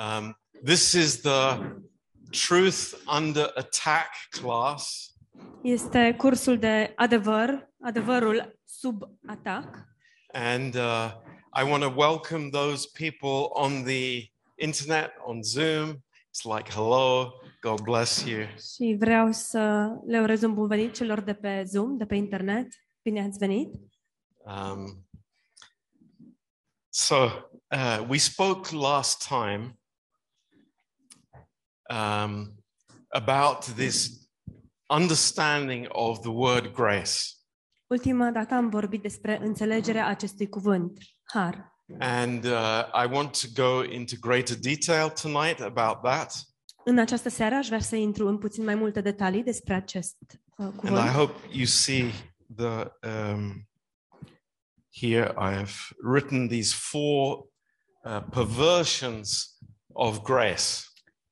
Um, this is the Truth Under Attack class. Este cursul de adevăr, adevărul sub atac. And uh, I want to welcome those people on the internet, on Zoom. It's like, hello, God bless you. Și vreau să le urez un bun venit celor de pe Zoom, de pe internet. Bine ați venit! Um, so, uh, we spoke last time um, about this understanding of the word grace. Ultima dată am vorbit despre înțelegerea acestui cuvânt, har. And uh, I want to go into greater detail tonight about that. În această seară aș vrea să intru în puțin mai multe detalii despre acest uh, And I hope you see the. Um, here I have written these four uh, perversions of grace.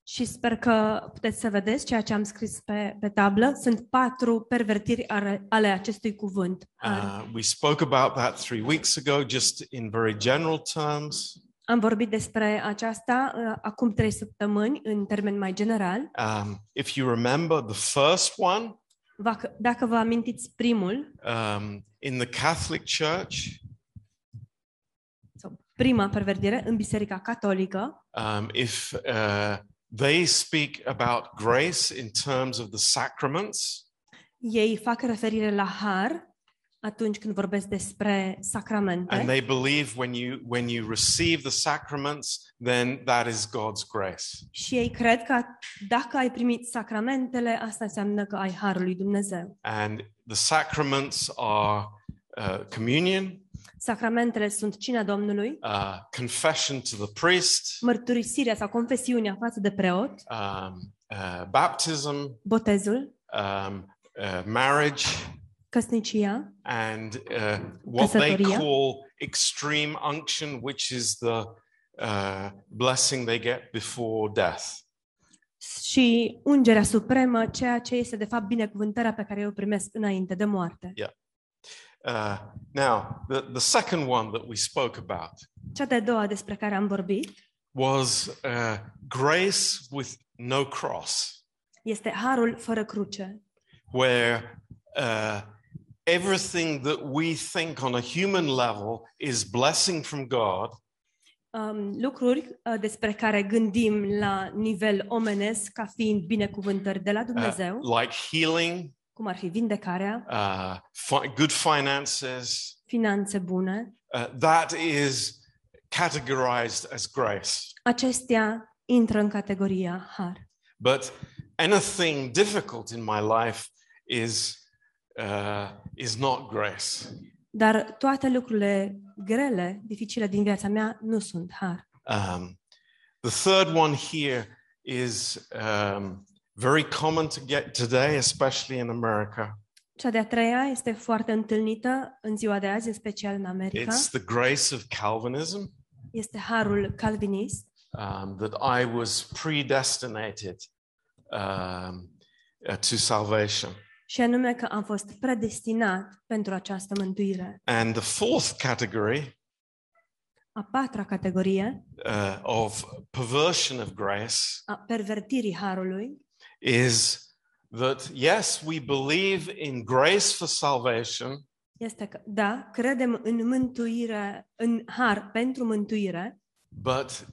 Și sper că puteți să vedeți ceea ce am scris pe, pe tablă. Sunt patru pervertiri ale, ale acestui cuvânt. har. Uh, we spoke about that three weeks ago, just in very general terms. Am vorbit despre aceasta uh, acum trei săptămâni, în termen mai general. Um, if you remember the first one, Vac- Dacă vă amintiți primul, um, in the Catholic Church, sau prima pervertire în Biserica Catolică, um, if uh, they speak about grace in terms of the sacraments, ei fac referire la har atunci când vorbesc despre sacramente and they believe when you when you receive the sacraments, then that is God's grace. și ei cred că dacă ai primit sacramentele, asta înseamnă că ai harul lui Dumnezeu. And the sacraments are uh, communion, Sacramentele sunt cina Domnului, uh, confession to the priest, mărturisirea sau confesiunea față de preot, um, uh, baptism, botezul, um, uh, marriage, căsnicia. And uh, what they Căsătoria. call extreme unction, which is the uh, blessing they get before death. și ungerea supremă, ceea ce este de fapt binecuvântarea pe care o primesc înainte de moarte. Uh, now, the, the second one that we spoke about Cea de-a doua despre care am vorbit was uh, grace with no cross, este harul fără cruce, where uh, everything that we think on a human level is blessing from God, um, lucruri uh, despre care gândim la nivel omenesc ca fiind binecuvântări de la Dumnezeu, uh, like healing, cum ar fi vindecarea, uh, fi- good finances, finanțe bune, uh, that is categorized as grace. acestea intră în categoria har. But anything difficult in my life is uh, is not grace. Dar toate lucrurile grele, dificile din viața mea nu sunt har. Um, the third one here is um, very common to get today, especially in America. Cea de-a treia este foarte întâlnită în ziua de azi, în special în America. It's the grace of Calvinism Este harul calvinist, um, that I was predestinated um, uh, to salvation. și anume că am fost predestinat pentru această mântuire. And the fourth category A patra categorie uh, of perversion of grace a pervertirii harului is that yes, we believe in grace for salvation, este că, da, credem în mântuire, în har pentru mântuire, but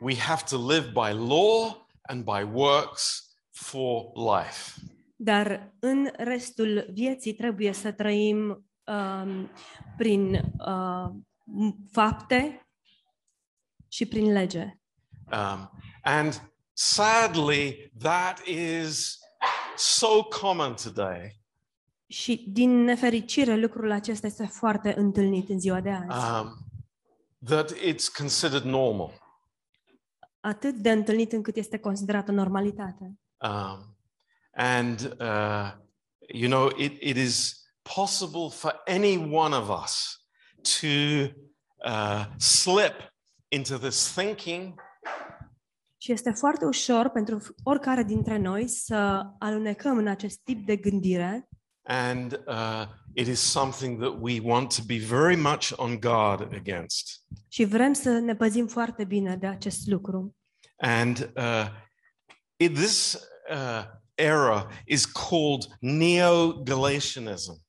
we have to live by law and by works for life. dar în restul vieții trebuie să trăim um, prin uh, fapte și prin lege. Um, and sadly, that is so common today Și din nefericire lucrul acesta este foarte întâlnit în ziua de azi. um, that it's considered normal. Atât de întâlnit încât este considerată normalitate. Um, and, uh, you know, it, it is possible for any one of us to uh, slip into this thinking Și este foarte ușor pentru oricare dintre noi să alunecăm în acest tip de gândire and uh, it is something that we want to be very much on guard against. și vrem să ne păzim foarte bine de acest lucru. And uh, it, this uh, era is called Neo Galatianism.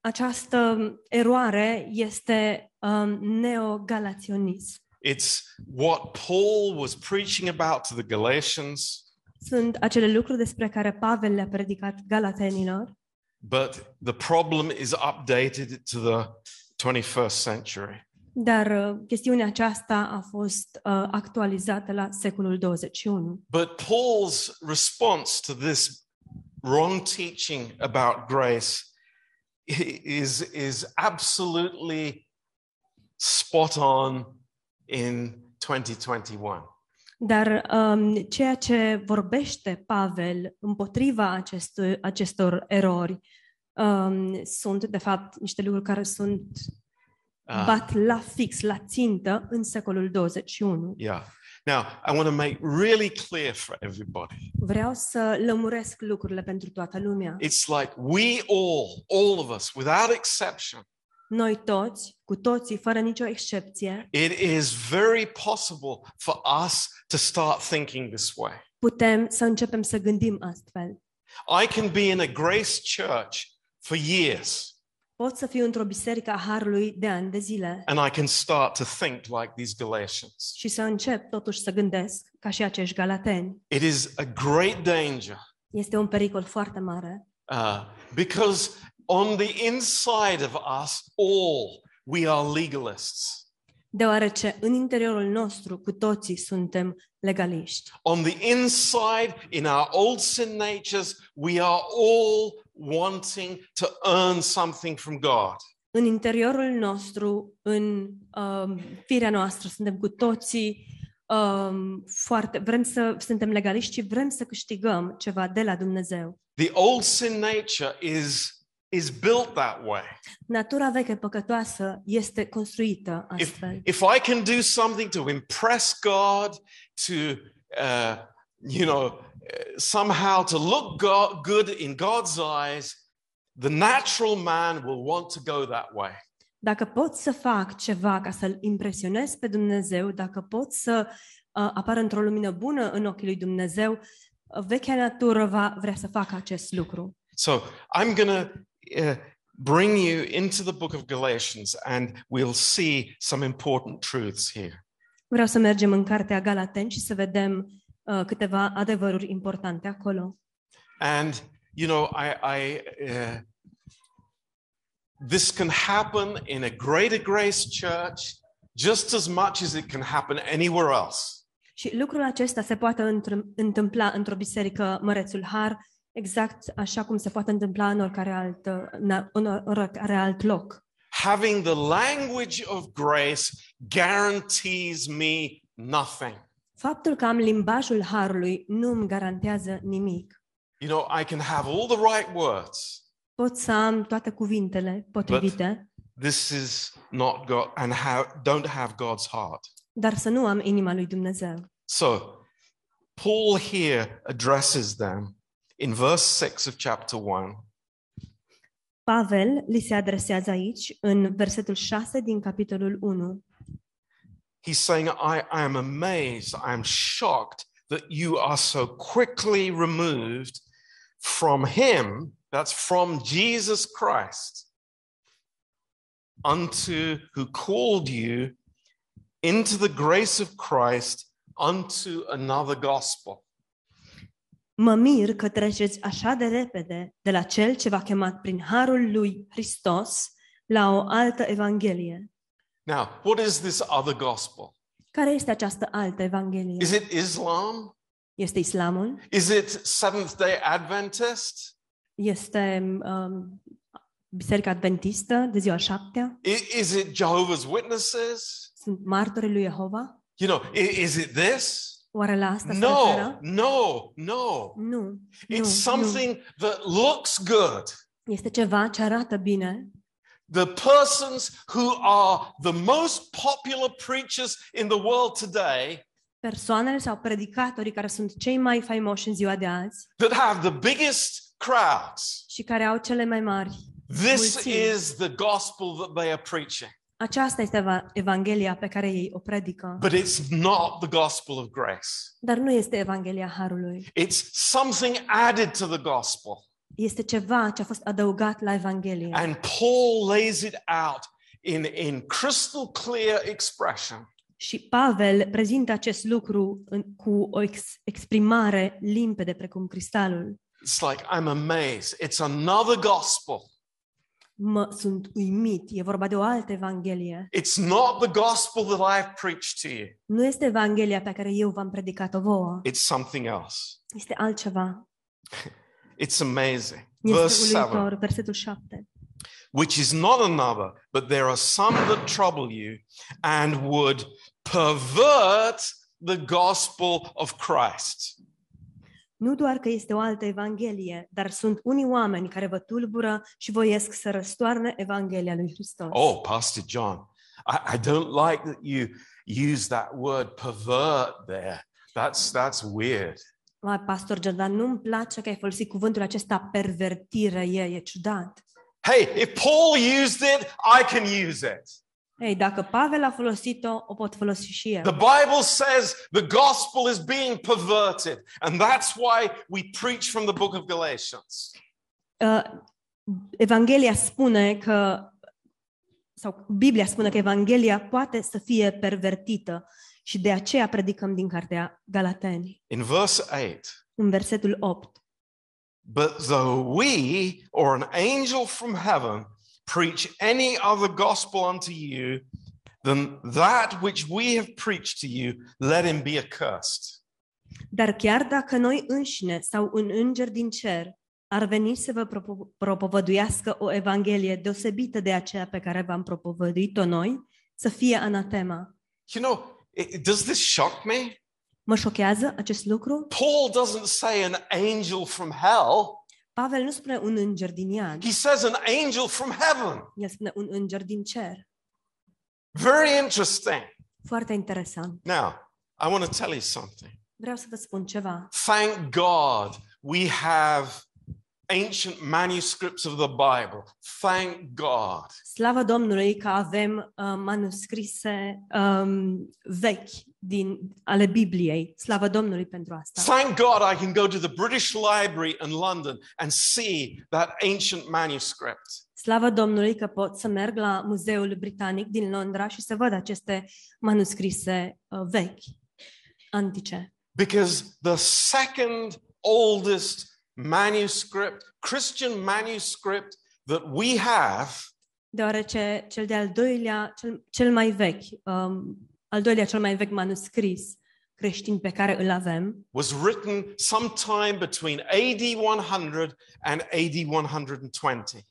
Această eroare este um, neogalaționism. It's what Paul was preaching about to the Galatians, Sunt acele lucruri despre care Pavel le-a predicat galatenilor, but the problem is updated to the 21st century. dar uh, chestiunea aceasta a fost uh, actualizată la secolul 21. But Paul's response to this wrong teaching about grace is, is absolutely spot on in 2021. Dar um, ceea ce vorbește Pavel împotriva acestor, acestor erori um, sunt, de fapt, niște lucruri care sunt Uh, bat la fix, la țintă în secolul 21. yeah. Now, I want to make really clear for everybody. Vreau să lămuresc lucrurile pentru toată lumea. It's like we all, all of us, without exception, Noi toți, cu toții, fără nicio excepție, it is very possible for us to start thinking this way. putem să începem să gândim astfel. I can be in a grace church for years Pot să fiu într-o biserică a Harului de ani de zile and I can start to think like these Galatians. și să încep totuși să gândesc ca și acești galateni. It is a great danger Este un pericol foarte mare, uh, because on the inside of us all, we are legalists. deoarece în interiorul nostru cu toții suntem legaliști. On the inside, in our old sin natures, we are all wanting to earn something from God. În interiorul nostru, în um, firea noastră, suntem cu toții um, foarte, vrem să suntem legaliști și vrem să câștigăm ceva de la Dumnezeu. The old sin nature is, is built that way. Natura veche păcătoasă este construită If, astfel. if I can do something to impress God, to, uh, you know, somehow to look go- good in God's eyes, the natural man will want to go that way. Dacă pot să fac ceva ca să-L impresionez pe Dumnezeu, dacă pot să uh, apar într-o lumină bună în ochii lui Dumnezeu, uh, vechea natură va vrea să facă acest lucru. So I'm going to uh, bring you into the book of Galatians and we'll see some important truths here. Vreau să mergem în cartea Galateni și să vedem uh, câteva adevăruri importante acolo. And, you know, I, I uh, this can happen in a greater grace church just as much as it can happen anywhere else. Și lucrul acesta se poate într- întâmpla într-o biserică Mărețul Har, exact așa cum se poate întâmpla în oricare alt, în oricare alt loc. Having the language of grace guarantees me nothing. Faptul că am limbajul Harului nu îmi garantează nimic. You know, I can have all the right words. Pot să am toate cuvintele potrivite, This is not God and have, don't have God's heart. dar să nu am inima lui Dumnezeu. So, Paul here addresses them in verse 6 of chapter 1. Pavel li se adresează aici, în versetul 6 din capitolul 1. He's saying, I, I am amazed, I am shocked that you are so quickly removed from him, that's from Jesus Christ, unto who called you into the grace of Christ unto another gospel. Mă mir că treceți așa de repede de la cel ce v-a chemat prin harul lui Hristos la o altă evanghelie. Now, what is this other gospel? Care este această altă evanghelie? Is it Islam? Este islamul? Is it Seventh day Adventist? Este um, Biserica Adventistă de ziua șaptea? I- Is it Jehovah's Witnesses? Sunt martorii lui Jehova? You know, i- is it this? Oare la asta No, no, no. Nu, nu, It's nu. something that looks good. Este ceva ce arată bine. ¿eh? The persons who are the most popular preachers in the world today, Persoanele sau predicatorii care sunt cei mai faimoși în ziua de azi that have the biggest crowds, și care au cele mai mari this Mulțimi. is the gospel that they are preaching. Aceasta este eva- Evanghelia pe care ei o predică. but it's not the gospel of grace. Dar nu este Evanghelia Harului. It's something added to the gospel. Este ceva ce a fost adăugat la Evanghelie. And Paul lays it out in, in crystal clear expression. Și Pavel prezintă acest lucru în, cu o ex, exprimare limpede precum cristalul. It's like, I'm amazed. It's another gospel. Mă sunt uimit, e vorba de o altă Evanghelie. It's not the gospel that I've preached to you, Nu este Evanghelia pe care eu v-am predicat-o vouă. it's something else. Este altceva. It's amazing. Verse Este 7 uluitor, versetul 7. which is not another, but there are some that trouble you and would pervert the gospel of Christ. Nu doar că este o altă Evanghelie, dar sunt unii oameni care vă tulbură și voiesc să răstoarne Evanghelia lui Hristos. Oh, Pastor John, I, I don't like that you use that word pervert there. That's that's weird. Mai, Pastor Jordan, nu-mi place că ai folosit cuvântul acesta pervertire, e, e ciudat. Hey, if Paul used it, I can use it. Ei, dacă Pavel a folosit-o, o pot folosi și eu. The Bible says the gospel is being perverted, and that's why we preach from the book of Galatians. Uh, Evanghelia spune că, sau Biblia spune că Evanghelia poate să fie pervertită și de aceea predicăm din cartea Galateni. In verse 8, În versetul 8. But though we or an angel from heaven preach any other gospel unto you than that which we have preached to you, let him be accursed. Dar chiar dacă noi înșine sau un înger din cer ar veni să vă propo- propovăduiască o evanghelie deosebită de aceea pe care v-am propovăduit-o noi, să fie anatema. You know, it- does this shock me? Mă șochează acest lucru? Paul doesn't say an angel from hell, Pavel nu spune un înger din iad, he says an angel from heaven. el spune un înger din cer. Very interesting. Foarte interesant. Now, I want to tell you something. Vreau să vă spun ceva. Thank God we have ancient manuscripts of the Bible. Thank God. Slavă Domnului că avem uh, manuscrise um, vechi din, ale Bibliei. Slavă Domnului pentru asta. Thank God I can go to the British Library in London and see that ancient manuscript. Slavă Domnului că pot să merg la Muzeul Britanic din Londra și să văd aceste manuscrise uh, vechi, antice. Because the second oldest manuscript, Christian manuscript that we have Deoarece cel de-al doilea, cel, cel mai vechi, um, al doilea cel mai vechi manuscris creștin pe care îl avem, was written sometime between AD 100 and AD 120.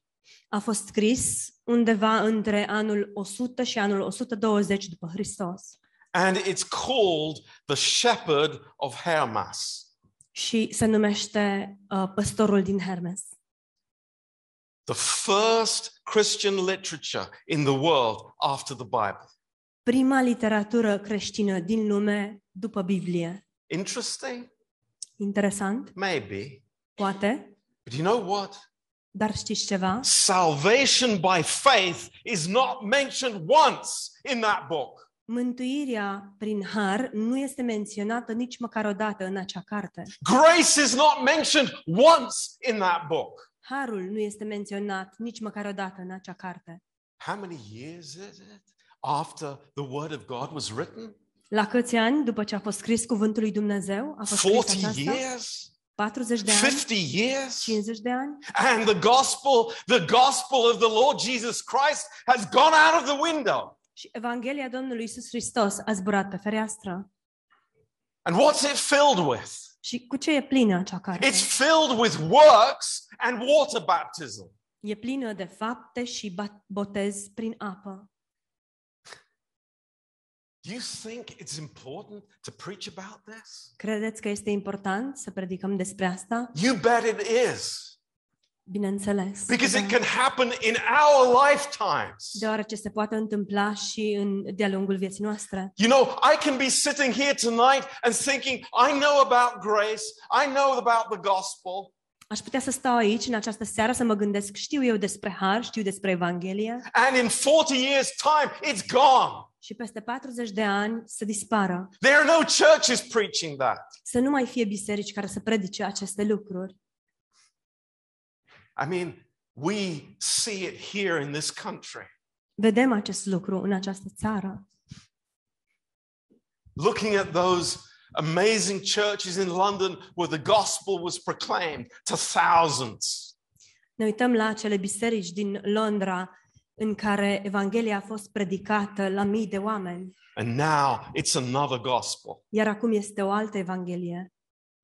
a fost scris undeva între anul 100 și anul 120 după Hristos. And it's called The Shepherd of Hermas. Și se numește uh, Păstorul din Hermes. The first Christian literature in the world after the Bible. Prima literatură creștină din lume după Biblie. Interesting? Interesant, Maybe. poate, But you know what? dar știți ceva? Salvation by faith is not mentioned once in that book. Mântuirea prin har nu este menționată nici măcar o dată în acea carte. Grace is not mentioned once in that book. Harul nu este menționat nici măcar o dată în acea carte. How many years is it after the Word of God was written? La câți ani după ce a fost scris cuvântul lui Dumnezeu? A fost scris 40 aceasta? years? 40 de ani? 50 years? 50 de ani? And the gospel, the gospel of the Lord Jesus Christ has gone out of the window. Și Evanghelia Domnului Isus Hristos a zburat pe fereastră. And what's it filled with? Și cu ce e plină acea carte? It's filled with works and water baptism. E plină de fapte și ba- botez prin apă. Do you think it's important to preach about this? Credeți că este important să predicăm despre asta? You bet it is. Bineînțeles. Because Da. it can happen in our lifetimes. Deoarece se poate întâmpla și în, de-a lungul vieții noastre. You know, I can be sitting here tonight and thinking, I know about grace, I know about the gospel, Aș putea să stau aici în această seară să mă gândesc, știu eu despre har, știu despre Evanghelie and in 40 years' time, it's gone. Și peste 40 de ani să dispară. There are no churches preaching that. Să nu mai fie biserici care să predice aceste lucruri. I mean, we see it here in this country. Vedem acest lucru în această țară. Looking at those amazing churches in London where the gospel was proclaimed to thousands. Ne uităm la acele biserici din Londra în care Evanghelia a fost predicată la mii de oameni, And now it's another gospel. iar acum este o altă Evanghelie.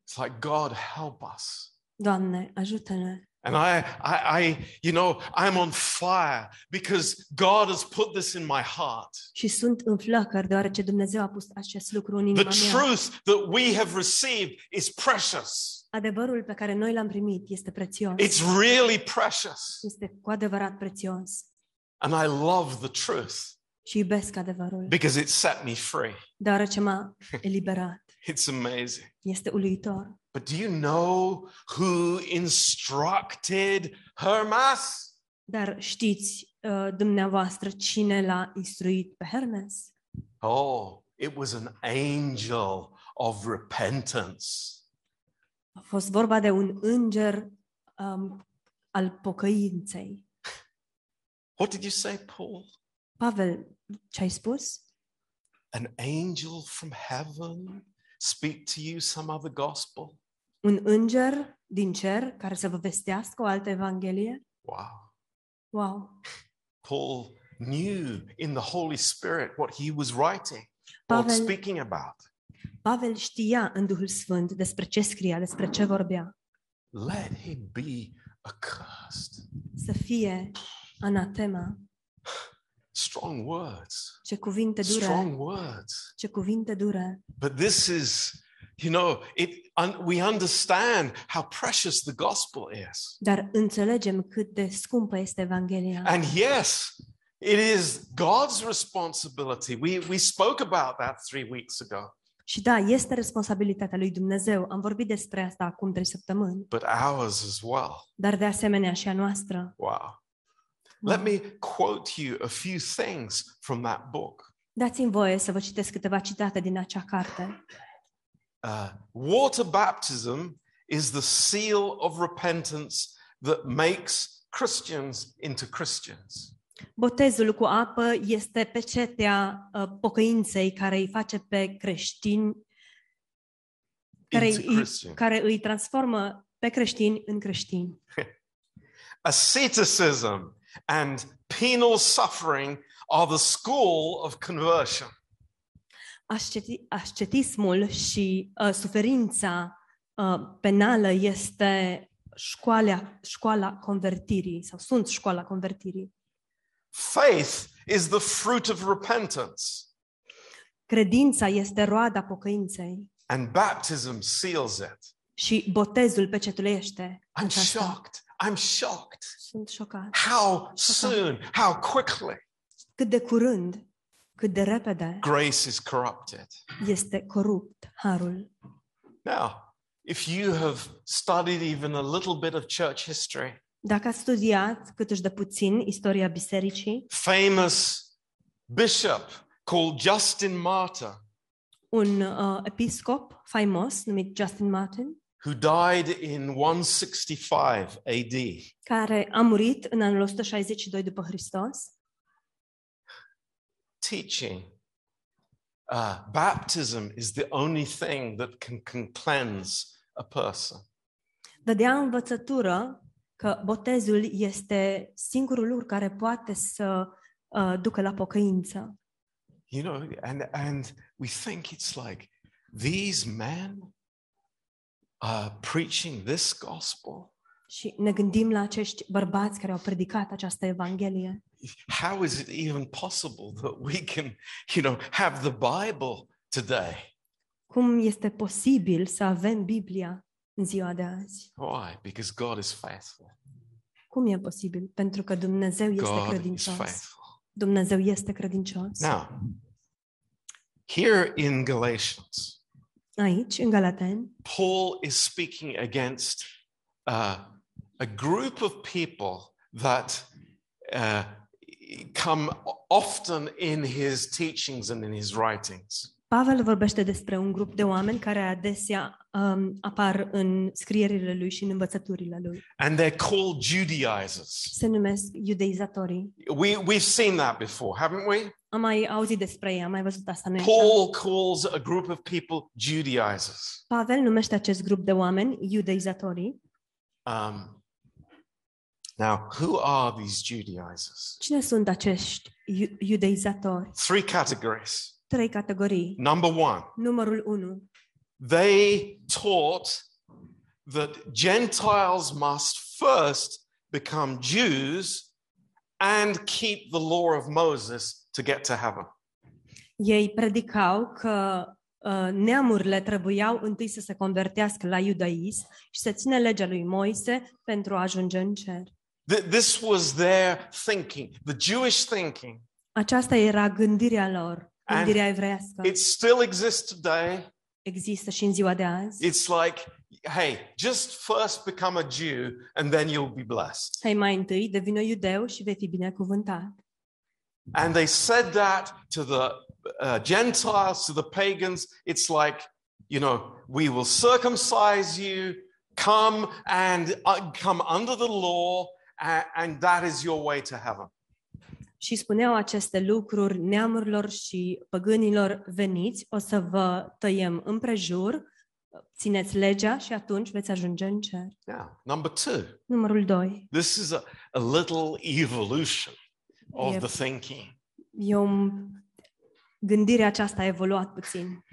It's like, God, help us. Doamne, ajută-ne! And I, I, I, you know, I'm on fire because God has put this in my heart. Și sunt în flăcări deoarece Dumnezeu a pus acest lucru în The inima mea. truth that we have received is precious. Adevărul pe care noi l-am primit este prețios. It's really precious. Este cu adevărat prețios. And I love the truth Și iubesc adevărul, because it set me free. deoarece m-a eliberat. It's amazing. Este uluitor. But do you know who instructed Hermas? Dar știți uh, dumneavoastră cine l-a instruit pe Hermes? Oh, it was an angel of repentance. A fost vorba de un înger um, al pocăinței. What did you say, Paul? Pavel, ce ai spus? An angel from heaven speak to you some other gospel? Un înger din cer care să vă vestească o altă evanghelie? Wow. Wow! Paul knew in the Holy Spirit what he was writing or speaking about. Pavel știa în Duhul Sfânt despre ce scria, despre ce vorbea. Let him be accursed. Să fie anatema. Strong words. Ce cuvinte dure! Strong words. Ce cuvinte dure! But this is, you know, it un, we understand how precious the gospel is. Dar înțelegem cât de scumpă este Evanghelia. And yes, it is God's responsibility. We we spoke about that 3 weeks ago. Și da, este responsabilitatea lui Dumnezeu. Am vorbit despre asta acum trei săptămâni. But ours as well. Dar de asemenea și a noastră. Wow. Let me quote you a few things from that book. Dați-mi voie să vă citesc câteva citate din acea carte. Uh, water baptism is the seal of repentance that makes Christians into Christians. Botezul cu apă este pecetea uh, pocăinței care îi face pe creștini, care Into îi, Christian. care îi transformă pe creștini în creștini. Asceticism and penal suffering are the school of conversion. Asceti, ascetismul și uh, suferința uh, penală este școala, școala convertirii sau sunt școala convertirii. Faith is the fruit of repentance, Credința este roada pocăinței and baptism seals it. și botezul pecetuiește I'm aceasta. shocked. I'm shocked. Sunt șocat. How soon, how quickly Cât de curând, cât de repede grace is corrupted. este corupt harul. Now, if you have studied even a little bit of church history, Dacă ați studiat câtuși de puțin istoria bisericii, famous bishop called Justin Martyr, un uh, episcop faimos numit Justin Martin, who died in 165 AD, care a murit în anul 162 după Hristos, teaching uh, baptism is the only thing that can, can cleanse a person. dădea învățătură că botezul este singurul lucru care poate să uh, ducă la pocăință. You know, and, and we think it's like these men are preaching this gospel. Și ne gândim la acești bărbați care au predicat această evanghelie. How is it even possible that we can, you know, have the Bible today? Cum este posibil să avem Biblia în ziua de azi? Why? Because God is faithful. Cum e posibil? Pentru că Dumnezeu este God is credincios. faithful. Dumnezeu este credincios. Now, here in Galatians, Aici, în Paul is speaking against uh, a group of people that uh, come often in his teachings and in his writings. Pavel vorbește despre un grup de oameni care adesea um, apar în scrierile lui și în învățăturile lui. And they're called Judaizers. Se numesc iudeizatorii. We, we've seen that before, haven't we? Am mai auzit despre ei, am mai văzut asta noi. Paul calls a group of people Judaizers. Pavel numește acest grup de oameni iudeizatorii. Um, now, who are these Judaizers? Cine sunt acești iu- iudeizatori? Three categories. Trei categorii. Number one, Numărul 1. they taught that Gentiles must first become Jews and keep the law of Moses to get to heaven. Ei predicau că uh, neamurile trebuiau întâi să se convertească la iudaism și să țină legea lui Moise pentru a ajunge în cer. Th- This was their thinking, the Jewish thinking. Aceasta era gândirea lor, And gândirea. It still exists today. Există și în ziua de azi. It's like, hey, just first become a Jew and then you'll be blessed. Hai mai întâi, devină iudeu și vei fi binecuvântat. And they said that to the uh, Gentiles, to the pagans. It's like, you know, we will circumcise you, come and uh, come under the law, and, and that is your way to heaven. Și spuneau aceste lucruri neamurilor și păgânilor veniți, o să vă tăiem împrejur, țineți legea și atunci veți ajunge în cer. Yeah. Number two, Numărul 2. this is a, a little evolution of Yep. the thinking. Eu, gândirea aceasta a evoluat puțin.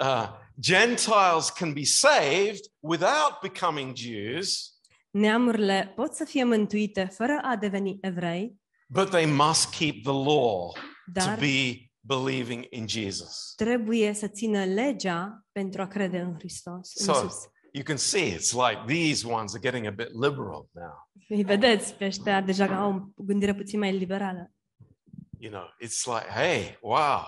Uh, Gentiles can be saved without becoming Jews, Neamurile pot să fie mântuite fără a deveni evrei, but they must keep the law to dar be believing in Jesus. trebuie să țină legea pentru a crede în Hristos. În So, Iisus. you can see it's like these ones are getting a bit liberal now. Îi vedeți pe ăștia deja au o gândire puțin mai liberală. You know, it's like, hey, wow,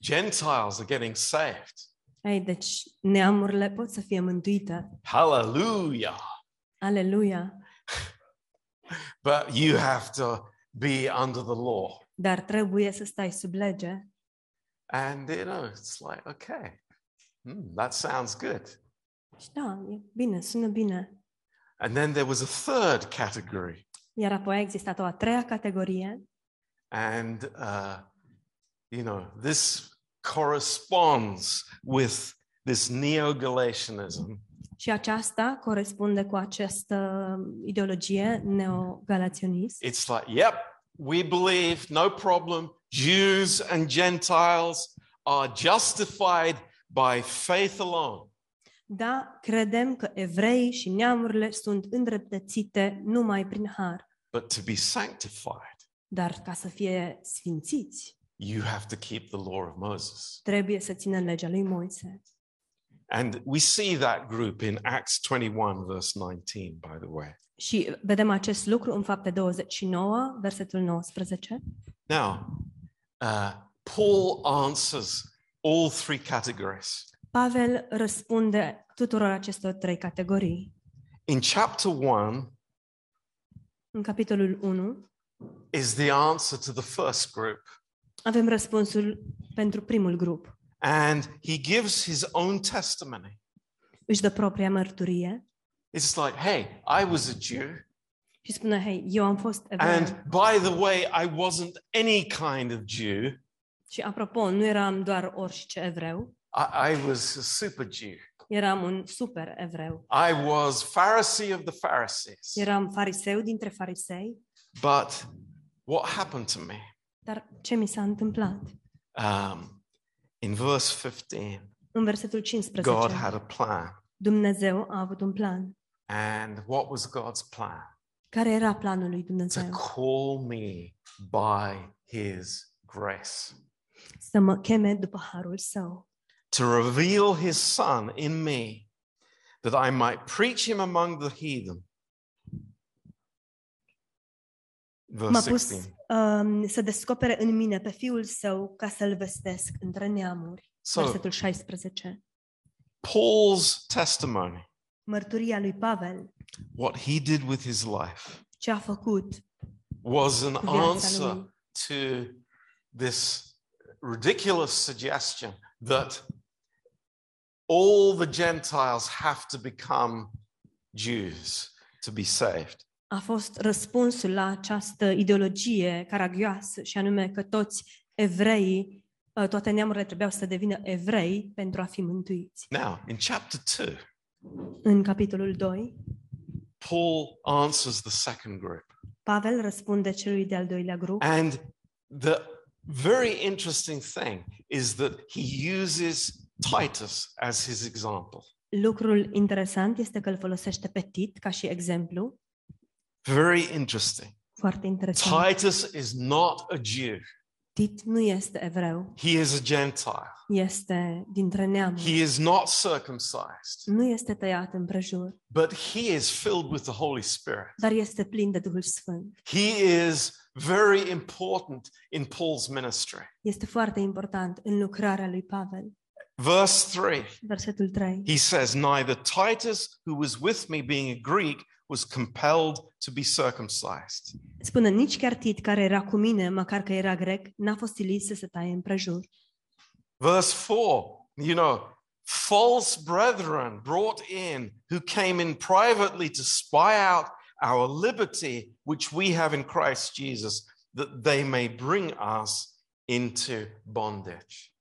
Gentiles are getting saved. Ei, deci neamurile pot să fie mântuite. Hallelujah. Aleluia! But you have to be under the law. Dar trebuie să stai sub lege. And, you know, it's like, okay, hmm, that sounds good. Și da, e bine, sună bine. And then there was a third category. Iar apoi a existat o a treia categorie And, uh, you know, this corresponds with this neo Galatianism. Și aceasta corespunde cu această ideologie neogalaționist. It's like, yep, we believe, no problem. Jews and Gentiles are justified by faith alone. Da, credem că evreii și neamurile sunt îndreptățite numai prin har, But to be sanctified, dar ca să fie sfințiți, you have to keep the law of Moses. trebuie să țină legea lui Moise. And we see that group in Acts 21, verse 19, by the way. Și vedem acest lucru în fapte 29, versetul 19. Now, uh, Paul answers all three categories. Pavel răspunde tuturor acestor trei categorii. In chapter 1 În capitolul 1 is the answer to the first group. avem răspunsul pentru primul grup. And he gives his own testimony. Își dă propria mărturie It's like, hey, I was a Jew. și spune, hei, eu am fost evreu. And by the way, I wasn't any kind of Jew. Și apropo, nu eram doar orice evreu, I, I was a super Jew. eram un super evreu. I was Pharisee of the Pharisees. Eram fariseu dintre farisei, But what happened to me? dar ce mi s-a întâmplat? Um, in verse 15, În versetul 15, God had a plan. Dumnezeu a avut un plan. And what was God's plan? Care era planul lui Dumnezeu? To call me by his grace, Să mă cheme după harul său, to reveal his son in me, that I might preach him among the heathen. Verse 16. Um, să descopere în mine pe fiul său ca să-l vestesc între neamuri. So, Versetul 16. Paul's testimony Mărturia lui Pavel, what he did with his life, ce a făcut was an answer lui, to this ridiculous suggestion that all the Gentiles have to become Jews to be saved. A fost răspunsul la această ideologie caragioasă și anume că toți evreii, uh, toate neamurile trebuiau să devină evrei pentru a fi mântuiți. Now, in chapter 2, În capitolul 2, Paul answers the second group. Pavel răspunde celui de-al doilea grup And the very interesting thing is that he uses Titus as his example. Lucrul interesant este că îl folosește pe Tit ca și exemplu, Very interesting. foarte interesant. Titus is not a Jew, Tit nu este evreu, he is a Gentile. este dintre neamuri, He is not circumcised, nu este tăiat în prejur, but he is filled with the Holy Spirit. dar este plin de Duhul Sfânt. He is very important in Paul's ministry. Este foarte important în lucrarea lui Pavel. Verse 3, Versetul 3. he says, Neither Titus, who was with me being a Greek, was compelled to be circumcised. Spune, nici chiar Tit, care era cu mine, măcar că era grec, n-a fost silit să se taie în prejur. Verse 4, you know, false brethren brought in who came in privately to spy out our liberty, which we have in Christ Jesus, that they may bring us into bondage.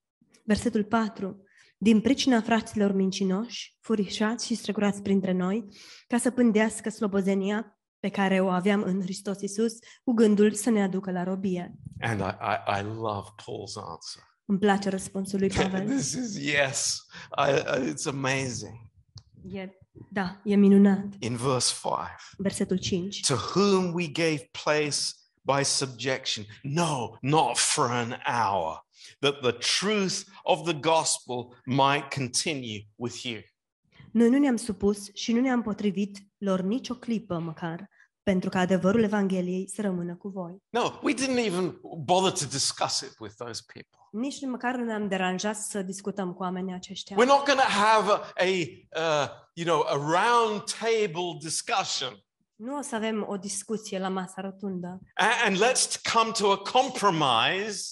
Versetul 4. Din pricina fraților mincinoși, furișați și strecurați printre noi, ca să pândească slobozenia pe care o aveam în Hristos Iisus, cu gândul să ne aducă la robie. And I, I, I love Paul's answer. Îmi place răspunsul lui Pavel. this is yes, I, I, it's amazing. E, da, e minunat. In verse 5, Versetul 5. to whom we gave place by subjection. No, not for an hour, that the truth of the gospel might continue with you. Noi nu ne-am supus și nu ne-am potrivit lor nicio clipă măcar, pentru că adevărul Evangheliei să rămână cu voi. No, we didn't even bother to discuss it with those people. Nici măcar nu ne-am deranjat să discutăm cu oamenii aceștia. We're not going to have a, a uh, you know, a round table discussion. Nu o să avem o discuție la masa rotundă A- And let's come to a compromise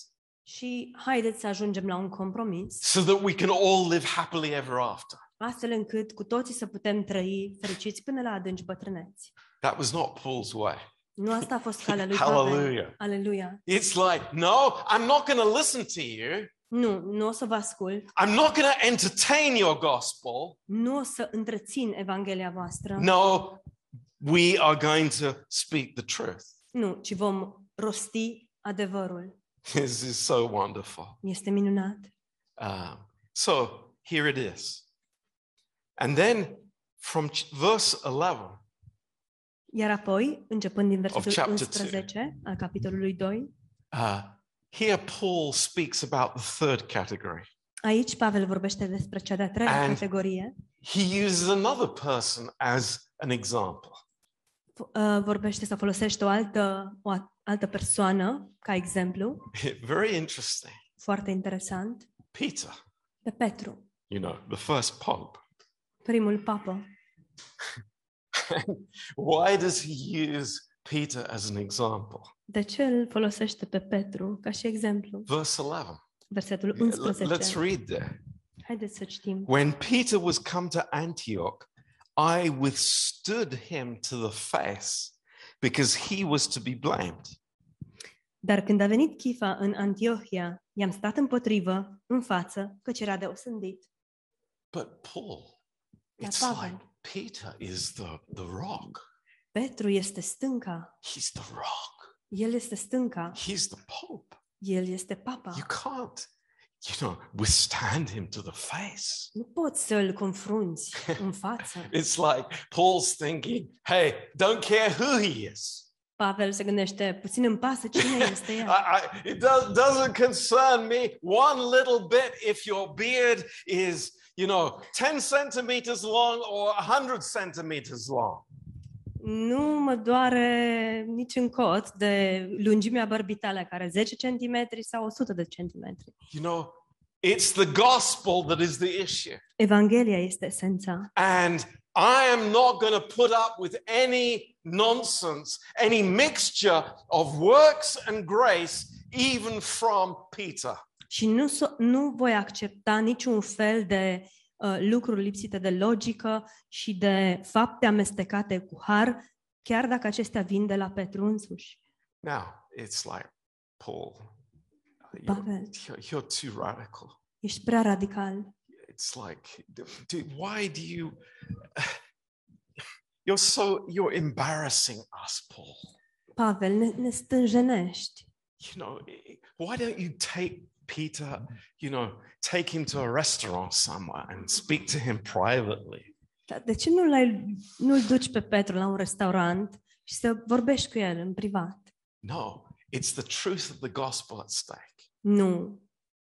și haideți să ajungem la un compromis, so that we can all live happily ever after. astfel încât cu toții să putem trăi fericiți până la adânci bătrâneți. That was not Paul's way. Nu asta a fost calea lui Pavel. Hallelujah. Aleluia. It's like, no, I'm not going to listen to you. Nu, nu o să vă ascult, I'm not going to entertain your gospel. nu o să întrețin Evanghelia voastră, No, we are going to speak the truth. nu, ci vom rosti adevărul. This is so wonderful. Este minunat. Um, so here it is. And then from ch- verse 11, Iar apoi, începând din versetul chapter 11 al capitolului 2, uh, here Paul speaks about the third category. aici Pavel vorbește despre cea de-a treia And- categorie. He uses another person as an example. F- uh, vorbește sau folosește o altă, o a- altă persoană ca exemplu, Very interesting. foarte interesant, Peter, pe Petru, you know, the first pope. primul papă. Why does he use Peter as an example? De ce îl folosește pe Petru ca și exemplu? Verse 11. Versetul Let- 11. Let's read there. Haideți să citim. When Peter was come to Antioch, I withstood him to the face because he was to be blamed. Dar când a venit Chifa în Antiohia, i-am stat împotrivă, în față, căci era de osândit. But Paul, Dar it's Pavel. like Peter is the, the rock. Petru este stânca, He's the rock. el este stânca, He's the pope. el este papa. You can't, you know, withstand him to the face. Nu poți să îl confrunți în față. It's like Paul's thinking, hey, don't care who he is. Pavel se gândește, puțin îmi pasă cine este I, el. I, it does, doesn't concern me one little bit if your beard is, you know, 10 centimeters long or 100 centimeters long. Nu mă doare nici în cot de lungimea bărbii tale, care 10 cm sau 100 de centimetri. You know, it's the gospel that is the issue. Evanghelia este esența. And I am not going to put up with any nonsense, any mixture of works and grace, even from Peter. Și nu, so- nu voi accepta niciun fel de uh, lucruri lipsite de logică și de fapte amestecate cu har, chiar dacă acestea vin de la Petru însuși. Now, it's like, Paul, you're, Pavel. you're, you're too radical. Ești prea radical. It's like, dude, why do you? You're so you're embarrassing us, Paul. Pavel, ne, ne stânjenești. You know, why don't you take Peter? You know, take him to a restaurant somewhere and speak to him privately. Dar de ce nu l-ai, nu-l duci pe Petru la un restaurant și să vorbești cu el în privat? No, it's the truth of the gospel at stake. Nu.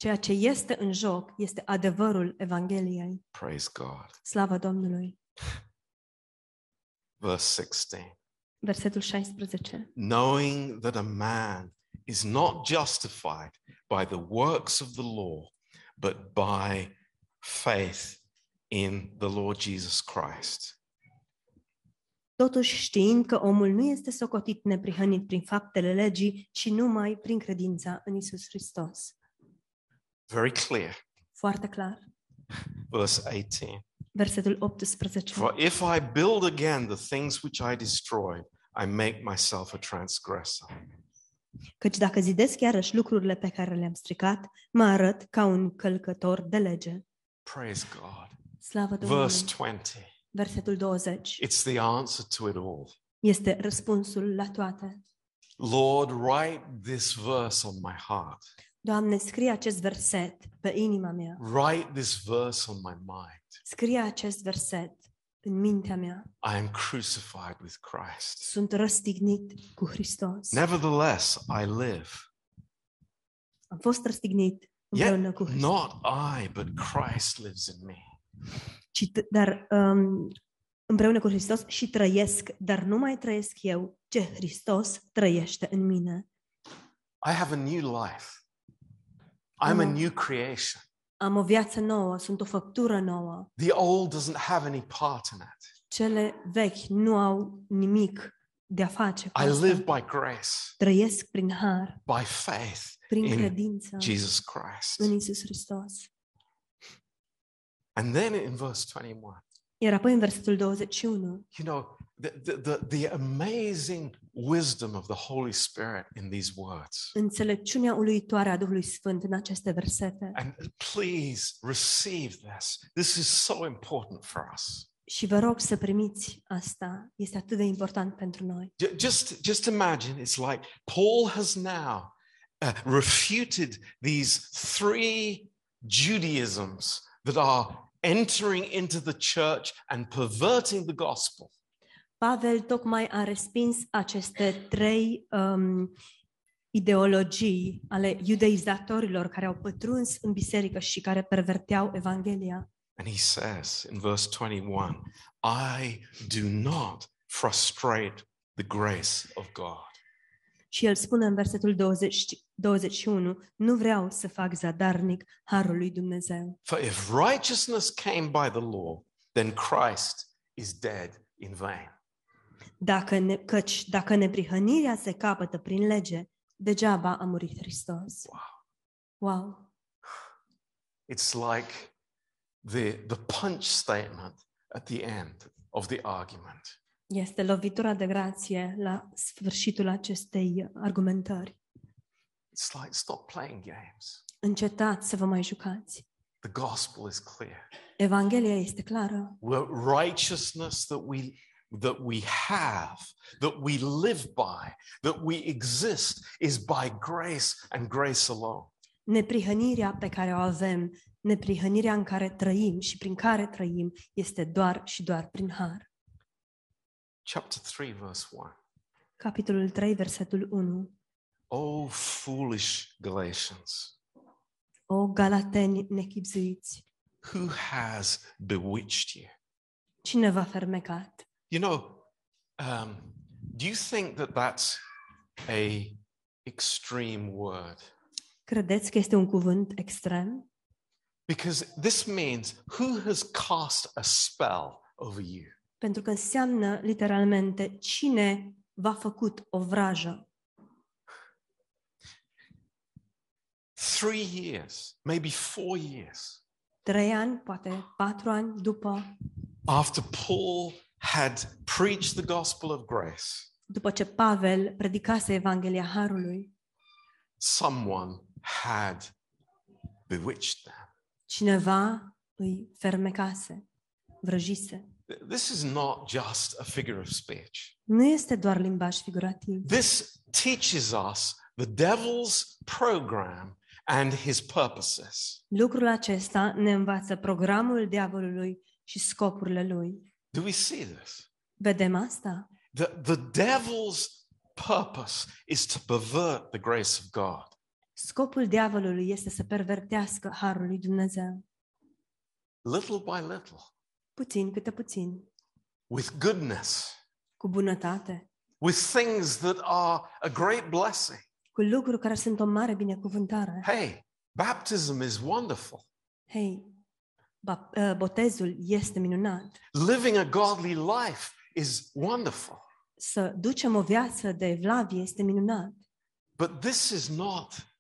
Ceea ce este în joc este adevărul Evangheliei. Praise God. Slavă Domnului. Verse 16. Versetul 16. knowing that a man is not justified by the works of the law, but by faith in the Lord Jesus Christ. Totuși știind că omul nu este socotit neprihănit prin faptele legii, ci numai prin credința în Isus Hristos. Very clear. Foarte clar. Verse 18. Versetul 18. For if I build again the things which I destroyed, I make myself a transgressor. Căci dacă zidesc iarăși lucrurile pe care le-am stricat, mă arăt ca un călcător de lege. Praise God. Slavă Domnului. Verse 20. Versetul 20. It's the answer to it all. Este răspunsul la toate. Lord, write this verse on my heart. Doamne, scrie acest verset pe inima mea. Write this verse on my mind. Scrie acest verset în mintea mea. I am crucified with Christ. Sunt răstignit cu Hristos. Nevertheless, I live. Am fost răstignit Yet împreună cu Hristos. not I, but Christ lives in me. Ci t- dar um, împreună cu Hristos și trăiesc, dar nu mai trăiesc eu, ce Hristos trăiește în mine. I have a new life. I'm a Amen. new creation. Am o viață nouă, sunt o făptură nouă. The old doesn't have any part in it. Cele vechi nu au nimic de a face cu I asta. live by grace, Trăiesc prin har, by faith prin in credință Jesus Christ. în Isus Hristos. And then in verse 21, Iar apoi în versetul 21, you know, the, the, the, the amazing wisdom of the Holy Spirit in these words. înțelepciunea uluitoare a Duhului Sfânt în aceste versete. And please receive this. This is so important for us. Și vă rog să primiți asta. Este atât de important pentru noi. Just, just imagine it's like Paul has now uh, refuted these three Judaisms that are entering into the church and perverting the gospel. Pavel tocmai a respins aceste trei um, ideologii ale iudeizatorilor care au pătruns în biserică și care perverteau Evanghelia. And he says in verse 21 I do not frustrate the grace of God. Și el spune în versetul 20, 21, nu vreau să fac zadarnic harul lui Dumnezeu. For if righteousness came by the law, then Christ is dead in vain. Dacă ne, căci dacă neprihănirea se capătă prin lege, degeaba a murit Hristos. Wow. Wow! It's like the, the punch statement at the end of the argument. Este lovitura de grație la sfârșitul acestei argumentări. It's like stop playing games. Încetați să vă mai jucați. The gospel is clear. Evanghelia este clară. Well, righteousness that we that we have, that we live by, that we exist is by grace and grace alone. Neprihănirea pe care o avem, neprihănirea în care trăim și prin care trăim, este doar și doar prin har. Chapter 3, verse 1. Capitolul 3, versetul 1. Oh, foolish Galatians, O galateni nechipzuiți, who has bewitched you? cine v-a fermecat? You know, um, do you think that that's a extreme word? Credeți că este un cuvânt extrem? Because this means who has cast a spell over you. Pentru că înseamnă literalmente cine v-a făcut o vrajă. Three years, maybe four years Trei ani, poate patru ani după, after Paul had preached the gospel of grace, după ce Pavel predicase Evanghelia Harului, someone had bewitched them. cineva îi fermecase, vrăjise. This is not just a figure of speech. Nu este doar limbaj figurativ. This teaches us the devil's program and his purposes. Lucrul acesta ne învață programul diavolului și scopurile lui. Do we see this? Vedem asta? The, the devil's purpose is to pervert the grace of God. Scopul diavolului este să pervertească harul lui Dumnezeu. Little by little, Puțin câte puțin, with goodness, cu bunătate, with things that are a great blessing. cu lucruri care sunt o mare binecuvântare. Hey, baptism is wonderful. Uh, botezul este minunat. Living a godly life is wonderful. Să ducem o viață de evlavie este minunat. But this is not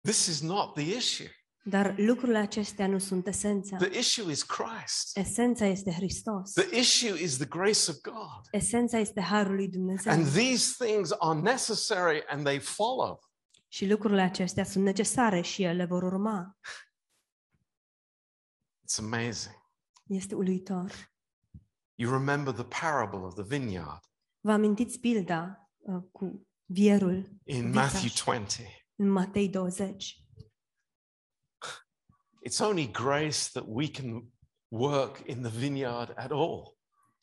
this is not the issue. Dar lucrurile acestea nu sunt esența. The issue is Christ. Esența este Hristos. The issue is the grace of God. Esența este harul lui Dumnezeu. And these things are necessary and they follow. Și lucrurile acestea sunt necesare și ele vor urma. It's amazing. Este uluitor. You remember the parable of the vineyard Vă amintiți pilda uh, cu vierul in. Matthew 20. în Matei 20? It's only grace that we can work in the vineyard at all.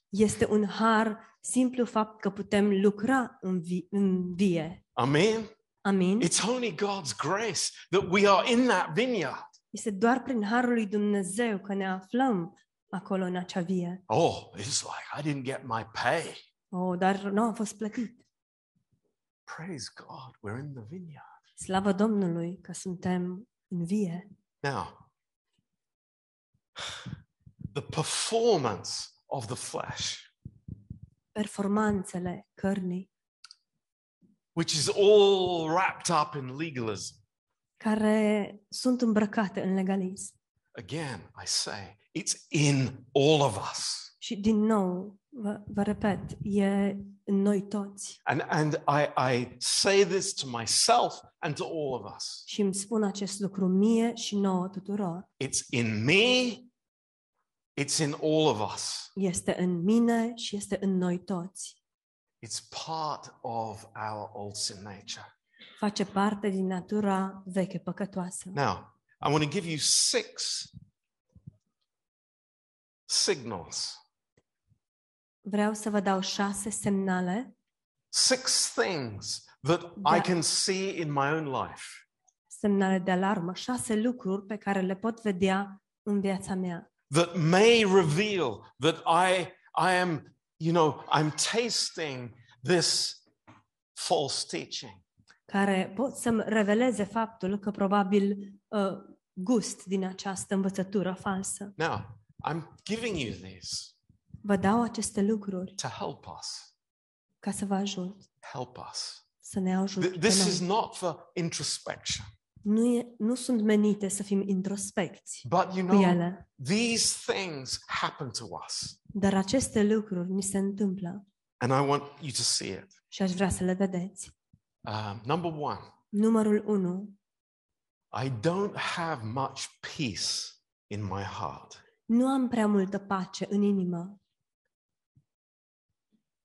Este un har simplu fapt că putem lucra în, vi- în vie. Amen. Amin? It's only God's grace that we are in that vineyard. Este doar prin harul lui Dumnezeu că ne aflăm acolo în acea vie. Oh, it's like I didn't get my pay. Oh, dar nu am fost plătit. Praise God, we're in the vineyard. Slavă Domnului că suntem în vie. Now, the performance of the flesh, Performanțele cărnii which is all wrapped up in legalism. Care sunt îmbrăcate în legalism. Again, I say, it's in all of us. Și din nou, vă, vă repet, e în noi toți. And, and I, I say this to myself and to all of us. Și îmi spun acest lucru mie și nouă tuturor. It's in me, it's in all of us. Este în mine și este în noi toți. It's part of our old sin nature. Face parte din natura veche păcătoasă. Now, I want to give you six signals, Vreau să vă dau șase semnale, six things that I Da. can see in my own life semnale de alarmă, șase lucruri pe care le pot vedea în viața mea, that may reveal that I, I am, you know, I'm tasting this false teaching. Care pot să-mi reveleze faptul că probabil uh, gust din această învățătură falsă. Now, I'm giving you these Vă dau aceste lucruri to help us. ca să vă ajut, Help us. să ne ajut Th- pe This is noi. not for introspection, Nu, e, nu sunt menite să fim introspecți but you cu know, ele, these things happen to us. dar aceste lucruri ni se întâmplă And I want you to see it. și aș vrea să le vedeți. Um, number one, Numărul 1. I don't have much peace in my heart. Nu am prea multă pace în inimă.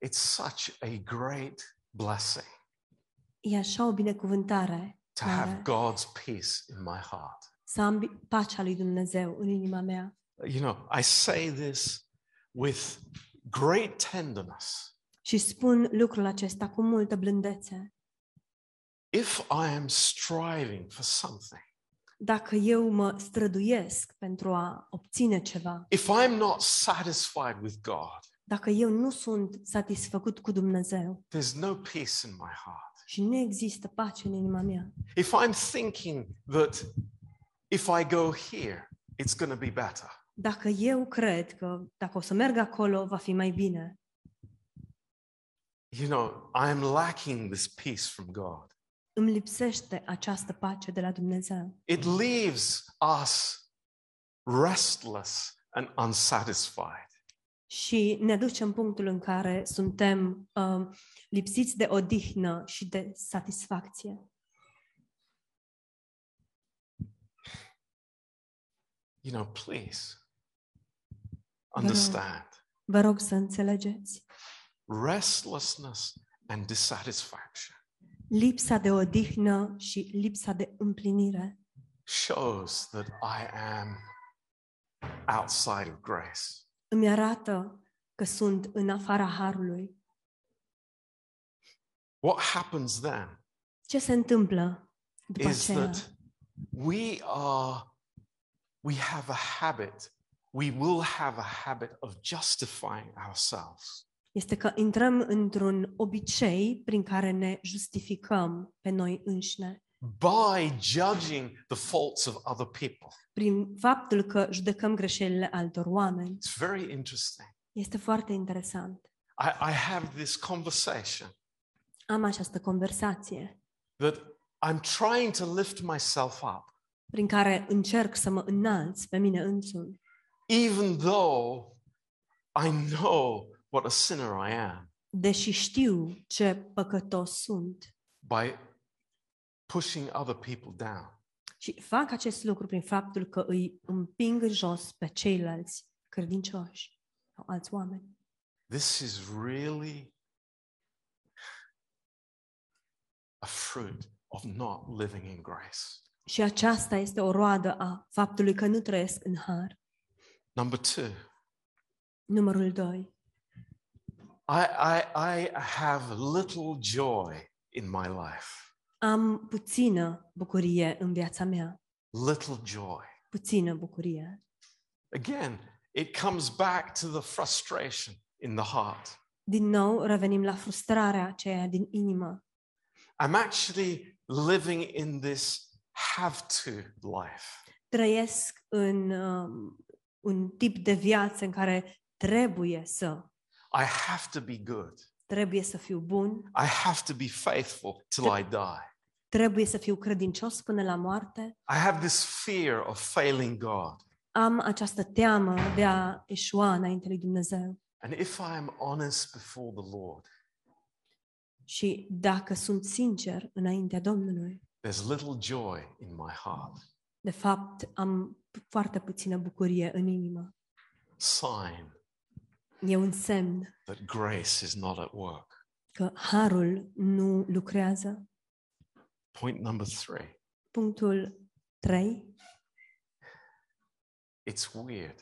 It's such a great blessing E așa o binecuvântare to have mare God's peace in my heart. să am bi- pacea lui Dumnezeu în inima mea. You know, I say this with great tenderness. Și spun lucrul acesta cu multă blândețe. If I am striving for something, Dacă eu mă străduiesc pentru a obține ceva, if I'm not satisfied with God, dacă eu nu sunt satisfăcut cu Dumnezeu there's no peace in my heart. și nu există pace în inima mea, If I'm thinking that if I go here, it's going to be better, Dacă eu cred că dacă o să merg acolo, va fi mai bine. You know, I am lacking this peace from God. Îmi lipsește această pace de la Dumnezeu. It leaves us restless and unsatisfied. Și ne duce în punctul în care suntem uh, lipsiți de odihnă și de satisfacție. You know, please understand Vă rog să înțelegeți. restlessness and dissatisfaction Lipsa de odihnă și lipsa de împlinire shows that I am outside of grace. îmi arată că sunt în afara harului. What happens then Ce se întâmplă după is aceea? that we are, we have a habit, we will have a habit of justifying ourselves. Este că intrăm într-un obicei prin care ne justificăm pe noi înșine, by judging the faults of other people. prin faptul că judecăm greșelile altor oameni. It's very interesting. Este foarte interesant. I, I have this conversation Am această conversație that I'm trying to lift myself up, prin care încerc să mă înalț pe mine însumi, even though I know what a sinner I am, deși știu ce păcătos sunt. by pushing other people down. Și fac acest lucru prin faptul că îi împing în jos pe ceilalți credincioși sau alți oameni. This is really a fruit of not living in grace. Și aceasta este o roadă a faptului că nu trăiesc în har. Number two, Numărul 2. I, I, I have little joy in my life. Am puțină bucurie în viața mea. Little joy. Puțină bucurie. Again, it comes back to the frustration in the heart. Din nou revenim la frustrarea aceea din inimă. I'm actually living in this have to life. Trăiesc în um, un tip de viață în care trebuie să, I have to be good. trebuie să fiu bun, I have to be faithful till I die. trebuie să fiu credincios până la moarte. I have this fear of failing God. Am această teamă de a eșua înainte lui Dumnezeu. And if I am honest before the Lord, Și dacă sunt sincer înaintea Domnului, there's little joy in my heart. de fapt am foarte puțină bucurie în inimă. Sign E un semn that grace is not at work. că harul nu lucrează. Point number three Punctul 3. it's weird,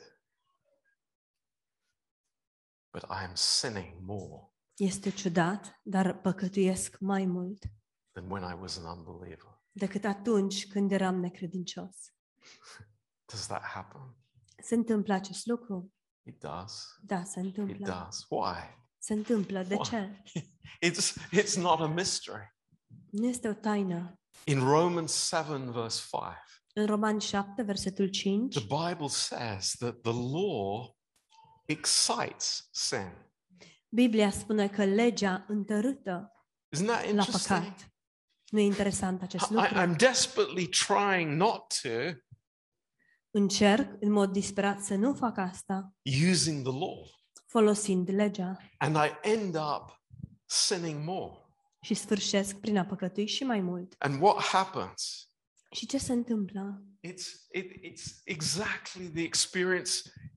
but I am sinning more Este ciudat, dar păcătuiesc mai mult than when I was an unbeliever. decât atunci când eram necredincios. Does that happen? Se întâmplă acest lucru? It does. Da, se It does. Why? Se întâmplă. De Why? ce? It's, it's not a mystery. Nu este o taină. In Romans 7, verse 5, În Roman 7, versetul 5, the Bible says that the law excites sin. Biblia spune că legea întărâtă Isn't that la interesting? păcat. Nu e interesant acest I, lucru? I'm desperately trying not to Încerc în mod disperat să nu fac asta using the law, folosind legea and I end up sinning more. și sfârșesc prin a păcătui și mai mult. And what happens? Și ce se întâmplă? It's, it, it's exactly the experience